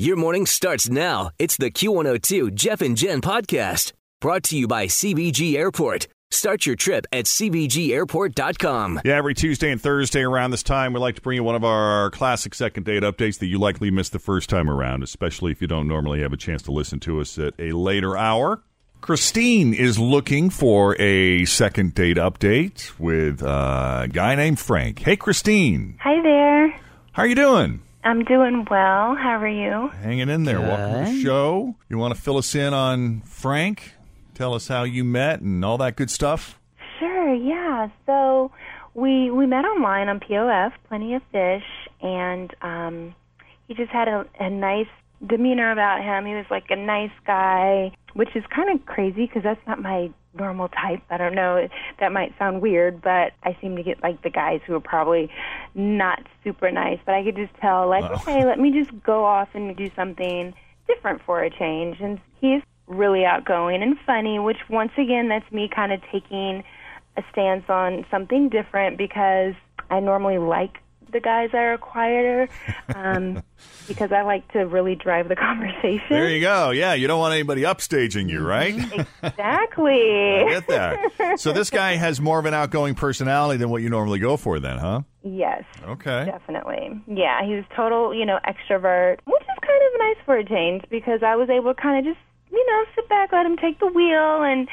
Your morning starts now. It's the Q102 Jeff and Jen podcast brought to you by CVG Airport. Start your trip at CVGAirport.com. Yeah, every Tuesday and Thursday around this time, we like to bring you one of our classic second date updates that you likely missed the first time around, especially if you don't normally have a chance to listen to us at a later hour. Christine is looking for a second date update with a guy named Frank. Hey, Christine. Hi there. How are you doing? I'm doing well. How are you? Hanging in there. Welcome to the show. You want to fill us in on Frank? Tell us how you met and all that good stuff? Sure, yeah. So we we met online on POF, Plenty of Fish, and um he just had a, a nice demeanor about him. He was like a nice guy, which is kind of crazy because that's not my normal type. I don't know. That might sound weird, but I seem to get like the guys who are probably not super nice. But I could just tell, like, okay, let me just go off and do something different for a change. And he's really outgoing and funny, which once again, that's me kind of taking a stance on something different because I normally like the guys that are quieter um, because I like to really drive the conversation. There you go. Yeah, you don't want anybody upstaging you, right? Exactly. I get that. So this guy has more of an outgoing personality than what you normally go for, then, huh? Yes. Okay. Definitely. Yeah, he was total, you know, extrovert, which is kind of nice for a change because I was able to kind of just, you know, sit back, let him take the wheel, and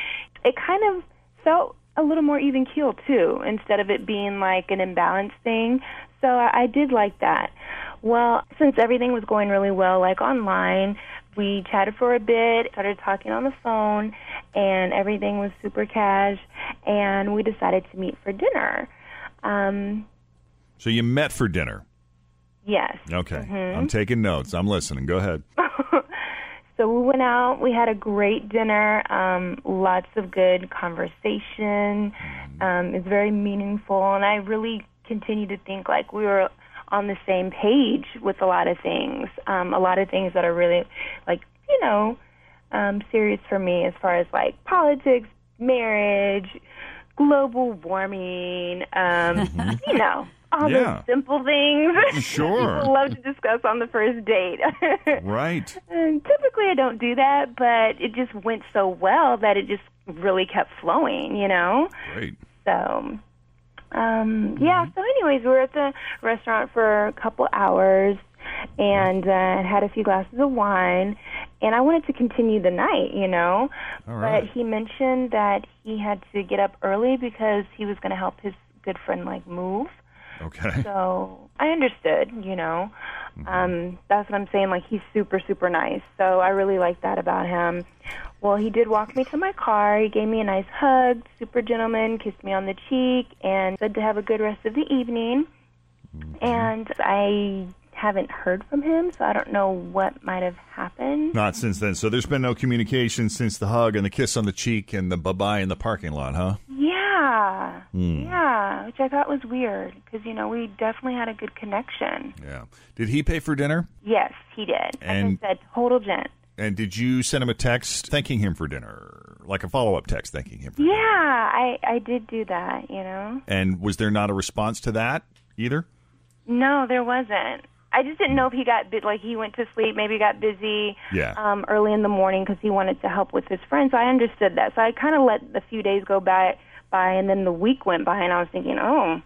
it kind of felt a little more even keel too, instead of it being like an imbalanced thing. So I, I did like that. Well, since everything was going really well, like online, we chatted for a bit, started talking on the phone, and everything was super cash, and we decided to meet for dinner. Um, So you met for dinner. yes. Okay. Mm-hmm. I'm taking notes. I'm listening. Go ahead. So we went out. We had a great dinner. Um, lots of good conversation. Um, it's very meaningful, and I really continue to think like we were on the same page with a lot of things. Um, a lot of things that are really like you know um, serious for me as far as like politics, marriage, global warming. Um, you know. All Yeah. those simple things. Sure. People love to discuss on the first date. Right. And typically I don't do that, but it just went so well that it just really kept flowing, you know? Great. So, um, yeah, so anyways, we were at the restaurant for a couple hours and uh, had a few glasses of wine, and I wanted to continue the night, you know? All right. But he mentioned that he had to get up early because he was going to help his good friend, like, move. Okay. So I understood, you know. Um, that's what I'm saying. Like he's super, super nice. So I really like that about him. Well, he did walk me to my car. He gave me a nice hug, super gentleman, kissed me on the cheek, and said to have a good rest of the evening. And I haven't heard from him, so I don't know what might have happened. Not since then. So there's been no communication since the hug and the kiss on the cheek and the bye bye in the parking lot, huh? Yeah, Hmm. yeah, which I thought was weird because you know we definitely had a good connection. Yeah. Did he pay for dinner? Yes, he did. And- like I said, total gent. And did you send him a text thanking him for dinner? Like a follow up text thanking him for Yeah, dinner? I I did do that. You know, And was there not a response to that either? no, there wasn't. I just didn't know if he got bit like he went to sleep, maybe got busy Yeah. um, early in the morning because he wanted to help with his friends. So I understood that. So I kind of let a few days go by, by, and then the week went by, and I was thinking, oh,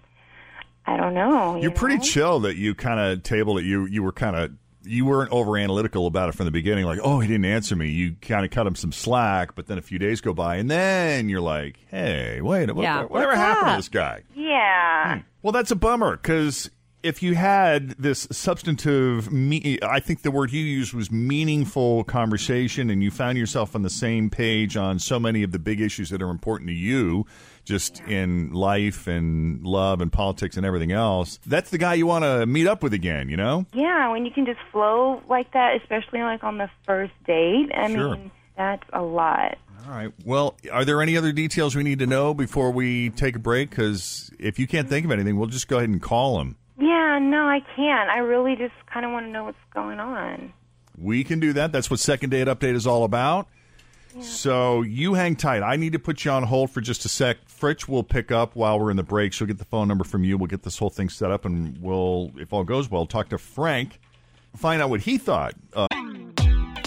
I don't know. you You're pretty know? chill that you kind of tabled it. You you were kind of you weren't over analytical about it from the beginning, like, oh, he didn't answer me. You kind of cut him some slack, but then a few days go by, and then you're like, hey, wait, what, Yeah, whatever what's happened to this guy? Yeah. Well, that's a bummer because if you had this substantive, me- I think the word you used was meaningful conversation, and you found yourself on the same page on so many of the big issues that are important to you, just in life and love and politics and everything else. That's the guy you want to meet up with again, you know? Yeah, when you can just flow like that, especially like on the first date. I Sure. mean, that's a lot. All right. Well, are there any other details we need to know before we take a break? Because if you can't think of anything, we'll just go ahead and call him. Yeah, no, I can't. I really just kind of want to know what's going on. We can do that. That's what Second Date Update is all about. So you hang tight. I need to put you on hold for just a sec. Fritch will pick up while we're in the break. She'll get the phone number from you. We'll get this whole thing set up, and we'll, if all goes well, talk to Frank, find out what he thought. Uh,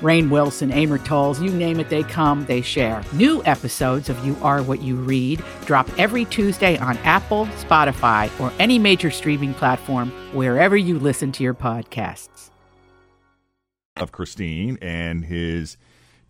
Rainn Wilson, Amor Towles, you name it, they come, they share. New episodes of You Are What You Read drop every Tuesday on Apple, Spotify, or any major streaming platform wherever you listen to your podcasts. of Christine and his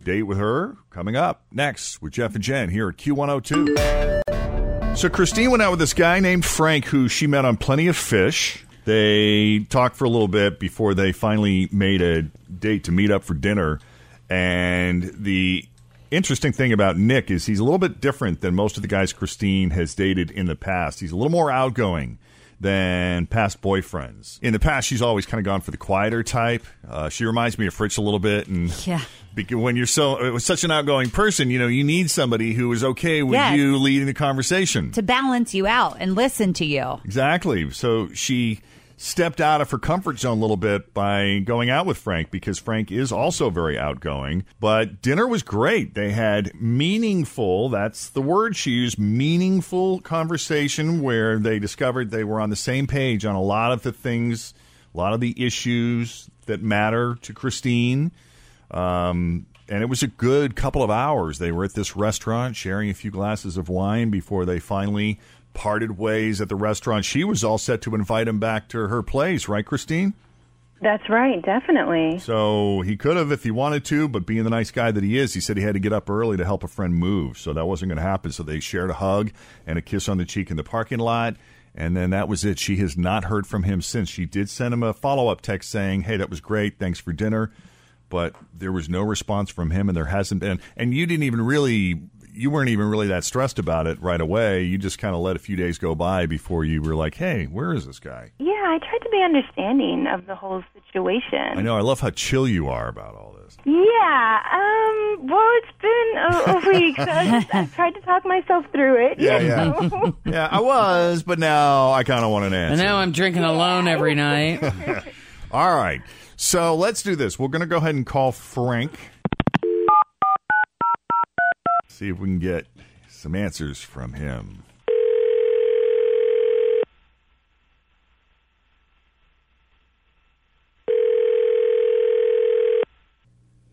date with her coming up next with Jeff and Jen here at Q102. So Christine went out with this guy named Frank who she met on Plenty of Fish. They talked for a little bit before they finally made a date to meet up for dinner. And the interesting thing about Nick is he's a little bit different than most of the guys Christine has dated in the past. He's a little more outgoing than past boyfriends. In the past, she's always kind of gone for the quieter type. Uh, she reminds me of Fritz a little bit, and Yeah. Because when you're so uh, such an outgoing person, you know you need somebody who is okay with Yes. you leading the conversation. To balance you out and listen to you. Exactly. So she stepped out of her comfort zone a little bit by going out with Frank because Frank is also very outgoing. But dinner was great. They had meaningful, that's the word she used, meaningful conversation where they discovered they were on the same page on a lot of the things, a lot of the issues that matter to Christine. Um, and it was a good couple of hours. They were at this restaurant sharing a few glasses of wine before they finally parted ways at the restaurant. She was all set to invite him back to her place, right, Christine? That's right, definitely. So he could have if he wanted to, but being the nice guy that he is, he said he had to get up early to help a friend move. So that wasn't going to happen. So they shared a hug and a kiss on the cheek in the parking lot. And then that was it. She has not heard from him since. She did send him a follow up text saying, Hey, that was great. Thanks for dinner. But there was no response from him, and there hasn't been. And you didn't even really, you weren't even really that stressed about it right away. You just kind of let a few days go by before you were like, Hey, where is this guy? Yeah, I tried to be understanding of the whole situation. I know. I love how chill you are about all this. Yeah, um, well, it's been a, a week, so I, just, I tried to talk myself through it. Yeah, yeah. know? Yeah, I was, but now I kind of want an And answer. now I'm drinking alone every night. All right. So let's do this. We're going to go ahead and call Frank. See if we can get some answers from him.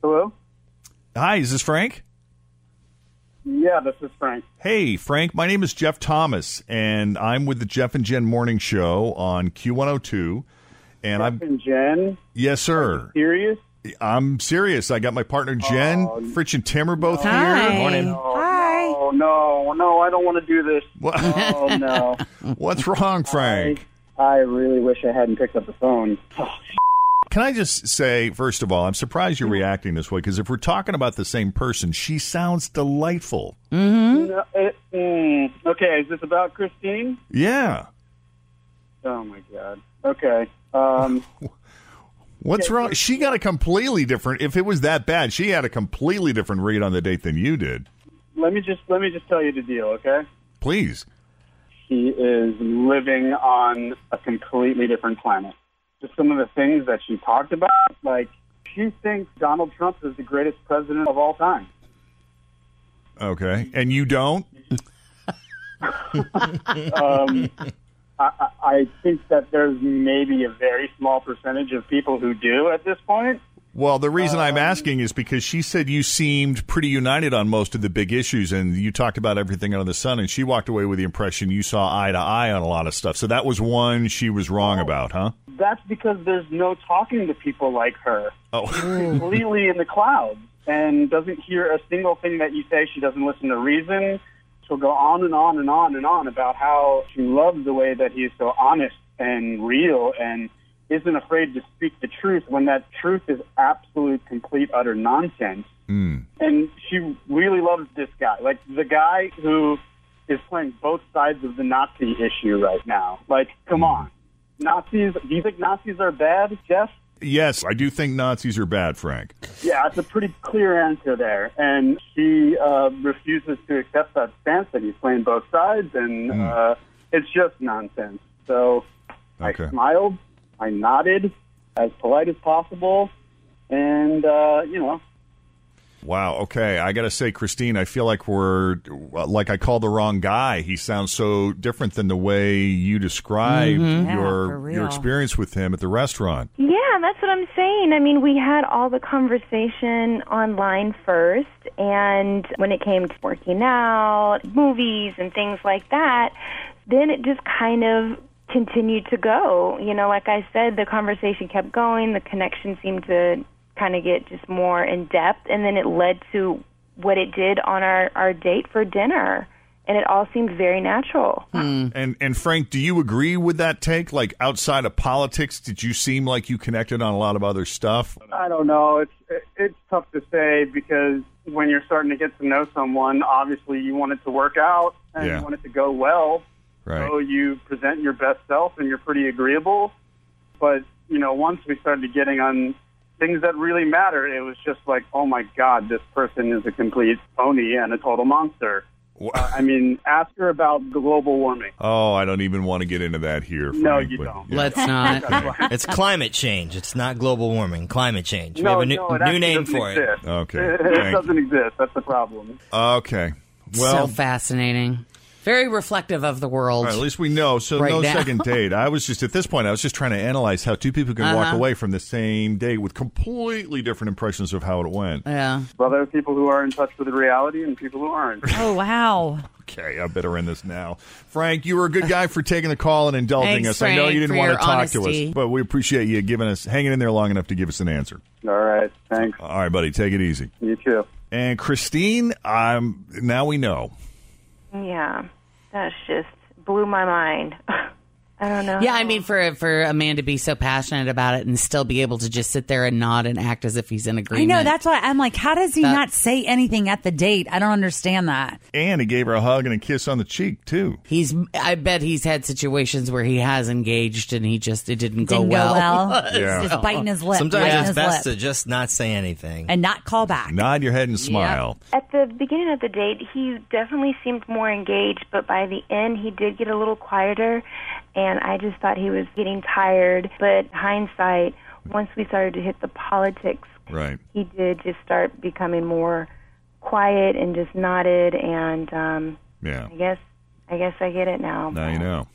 Hello? Hi, is this Frank? Yeah, this is Frank. Hey, Frank. My name is Jeff Thomas, and I'm with the Jeff and Jen Morning Show on Q102. And I'm And Jen, yes, sir. serious? I'm serious. I got my partner Jen, Oh, Fritch, and Tim are both Hi. here. Morning. Hi. Oh, no, no, I don't want to do this. What- Oh, no. What's wrong, Frank? I really wish I hadn't picked up the phone. Oh, Can I just say, first of all, I'm surprised you're reacting this way because if we're talking about the same person, she sounds delightful. no, it, mm, okay, is this about Christine? Yeah. Oh, my God. Okay. Um, What's wrong? She got a completely different. If it was that bad, she had a completely different read on the date than you did. let me just let me just tell you the deal, okay? Please. He is living on a completely different planet. just some of the things that she talked about. Like, she thinks Donald Trump is the greatest president of all time. Okay, and you don't. um, I, I- think that there's maybe a very small percentage of people who do at this point. Well, the reason Um, I'm asking is because she said you seemed pretty united on most of the big issues, and you talked about everything under the sun, and she walked away with the impression you saw eye to eye on a lot of stuff. So that was one she was wrong about, huh? That's because there's no talking to people like her. Oh, She's completely in the clouds and doesn't hear a single thing that you say. She doesn't listen to reason. She'll go on and on and on and on about how she loves the way that he's so honest and real and isn't afraid to speak the truth when that truth is absolute, complete, utter nonsense. Mm. And she really loves this guy. Like the guy who is playing both sides of the Nazi issue right now. Like, come on. Nazis, do you think Nazis are bad, Jeff? Yes, I do think Nazis are bad, Frank. Yeah, it's a pretty clear answer there. And she uh, refuses to accept that stance that he's playing both sides, and uh, it's just nonsense. So Okay. I smiled, I nodded as polite as possible, and, uh, you know, Wow. Okay, I got to say, Christine, I feel like we're like I called the wrong guy. He sounds so different than the way you described Mhm. Yeah, your your experience with him at the restaurant. Yeah, that's what I'm saying. I mean, we had all the conversation online first, and when it came to working out, movies, and things like that, then it just kind of continued to go. You know, like I said, the conversation kept going, the connection seemed to kind of get just more in depth, and then it led to what it did on our, our date for dinner. And it all seemed very natural. Hmm. And and Frank, do you agree with that take? Like outside of politics, did you seem like you connected on a lot of other stuff? I don't know. It's it's tough to say because when you're starting to get to know someone, obviously you want it to work out and Yeah. you want it to go well. Right. So you present your best self and you're pretty agreeable. But you know, once we started getting on things that really matter, it was just like, oh my god, this person is a complete phony and a total monster. Uh, I mean, ask her about global warming. Oh, I don't even want to get into that here. No, Frank, you but- don't. yeah. Let's not. it's climate change. It's not global warming. Climate change. we no, have a new, no, it new name doesn't for it. exist. Okay. It, Thank- doesn't exist. That's the problem. Okay. Well, so fascinating. Very reflective of the world. All right, at least we know. So Right no now. second date. I was just at this point. I was just trying to analyze how two people can walk Uh-huh. away from the same date with completely different impressions of how it went. Yeah. Well, there are people who are in touch with reality and people who aren't. Oh, wow. Okay, I better end this now. Frank, you were a good guy for taking the call and indulging Thanks, us. I know you didn't want to your talk to us, but we appreciate you giving us hanging in there long enough to give us an answer. All right. Thanks. All right, buddy, take it easy. You too. And Christine, I'm now we know. Yeah, that's just blew my mind. I don't know. Yeah, I mean, for for a man to be so passionate about it and still be able to just sit there and nod and act as if he's in agreement. I know. That's why I'm like, how does he That- not say anything at the date? I don't understand that. And he gave her a hug and a kiss on the cheek too. He's. I bet he's had situations where he has engaged and he just it didn't, Didn't go well. Yeah. Just biting his lip. Sometimes biting it's his best lip. to just not say anything. and not call back. Nod your head and smile. At the beginning of the date, he definitely seemed more engaged, but by the end, he did get a little quieter, and I just thought he was getting tired. But hindsight, once we started to hit the politics, Right. he did just start becoming more quiet and just nodded. And um, Yeah. I guess, I guess I get it now. Now you know.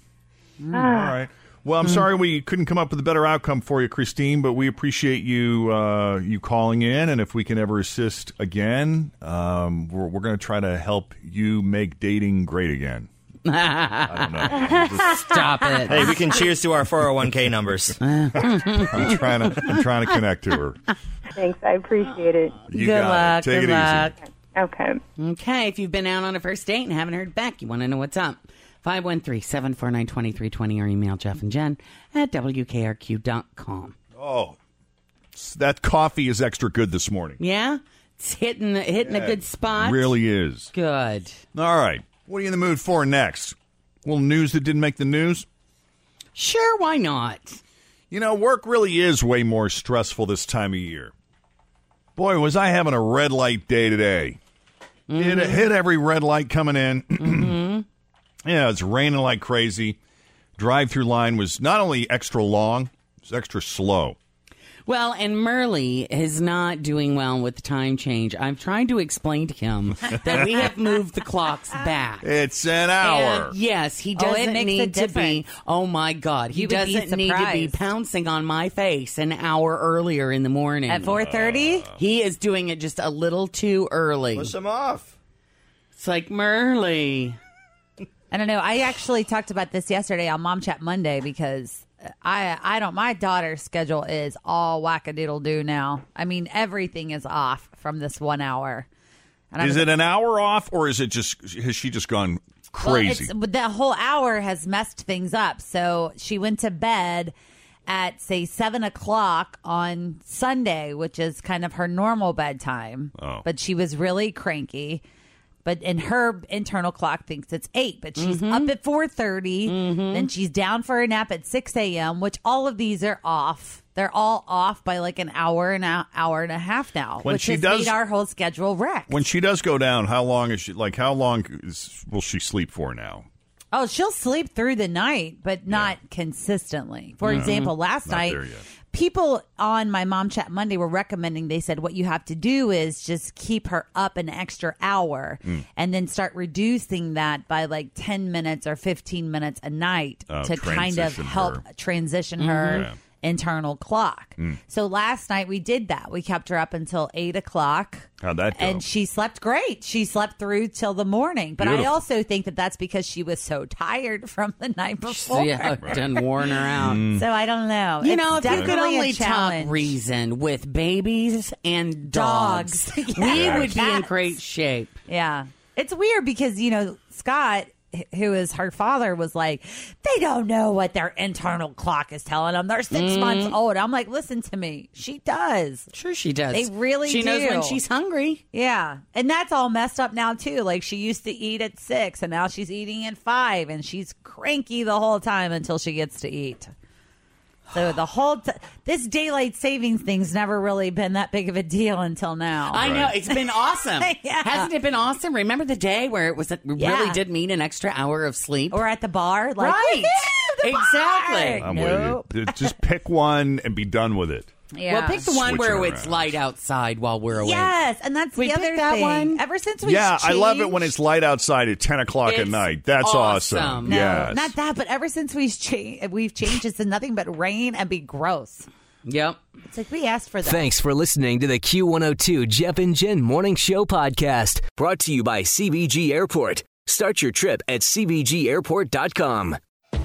Ah. All right. Well, I'm sorry we couldn't come up with a better outcome for you, Christine, but we appreciate you uh, you calling in, and if we can ever assist again, um, we're, we're going to try to help you make dating great again. I don't know. Stop it. Hey, we can cheers to our 401k numbers. I'm trying to I'm trying to connect to her. Thanks, I appreciate it. You good got luck. it. Take good it luck. Okay. Okay, if you've been out on a first date and haven't heard back, you want to know what's up. 513-749-2320 or email Jeff and Jen at WKRQ.com. easy. Oh, that coffee is extra good this morning. Yeah? It's hitting, hitting a good spot. Really is. Good. All right. What are you in the mood for next? A little news that didn't make the news? Sure, why not? You know, work really is way more stressful this time of year. Boy, was I having a red light day today. It hit every red light coming in. mm-hmm. Yeah, it's raining like crazy. Drive through line was not only extra long, It's extra slow. Well, and Murley is not doing well with the time change. I'm trying to explain to him that we have moved the clocks back. It's an hour. And yes, he Oh, doesn't makes need to be. Oh my God, he You doesn't need to be pouncing on my face an hour earlier in the morning. At 4:30? Uh, he is doing it just a little too early. Push him off. It's like Murley. I don't know. I actually talked about this yesterday on Mom Chat Monday because I I don't. My daughter's schedule is all wackadoodle do now. I mean, everything is off from this one hour. And Is it an hour off, or is it just has she just gone crazy? it's, but that whole hour has messed things up. So she went to bed at say seven o'clock on Sunday, which is kind of her normal bedtime. Oh. But she was really cranky. But in her internal clock thinks it's eight. But she's mm-hmm. up at four mm-hmm. Then she's down for a nap at six a.m. Which all of these are off. They're all off by like an hour and an hour and a half now, When which she has does- made our whole schedule wrecked. when she does go down, how long is she? Like, how long is, will she sleep for now? Oh, she'll sleep through the night, but not consistently. For Yeah. example, last night, people on my mom chat Monday were recommending. They said what you have to do is just keep her up an extra hour, Mm. and then start reducing that by like ten minutes or fifteen minutes a night Oh, to kind of help her. transition Mhm. her. Yeah. Internal clock. Mm. So last night we did that. We kept her up until eight o'clock. How'd that go? And she slept great. She slept through till the morning. But I also think that that's because she was so tired from the night before. Yeah, done worn her out. Mm. So I don't know. You It's know, if you could only talk reason with babies and dogs, Dogs. we Yeah. would be in great shape. Yeah. It's weird because, you know, Scott, h- who is her father, was like, they don't know what their internal clock is telling them. They're six Mm. months old. I'm like, listen to me. She does. Sure, she does. They really She do. knows when she's hungry. Yeah. And that's all messed up now, too. Like, she used to eat at six, and now she's eating at five, and she's cranky the whole time until she gets to eat. So the whole t- this daylight savings thing's never really been that big of a deal until now. I know it's been awesome. Yeah. Hasn't it been awesome? Remember the day where it was it really Yeah. did mean an extra hour of sleep? Or at the bar, like right? "Woohoo, the bar!" exactly. I'm Nope. with you. Just pick one and be done with it. Yeah. Well, pick the one Switch where it's around. light outside while we're awake. Yes, and that's We the other that thing. one. Ever since we Yeah, I love it when it's light outside at 10 o'clock at It's night. That's awesome. awesome. No, yes. not that, but ever since we've changed, we've changed it to nothing but rain and be gross. Yep. It's like we asked for that. Thanks for listening to the Q102 Jeff and Jen Morning Show podcast. Brought to you by CVG Airport. Start your trip at CVGAirport.com.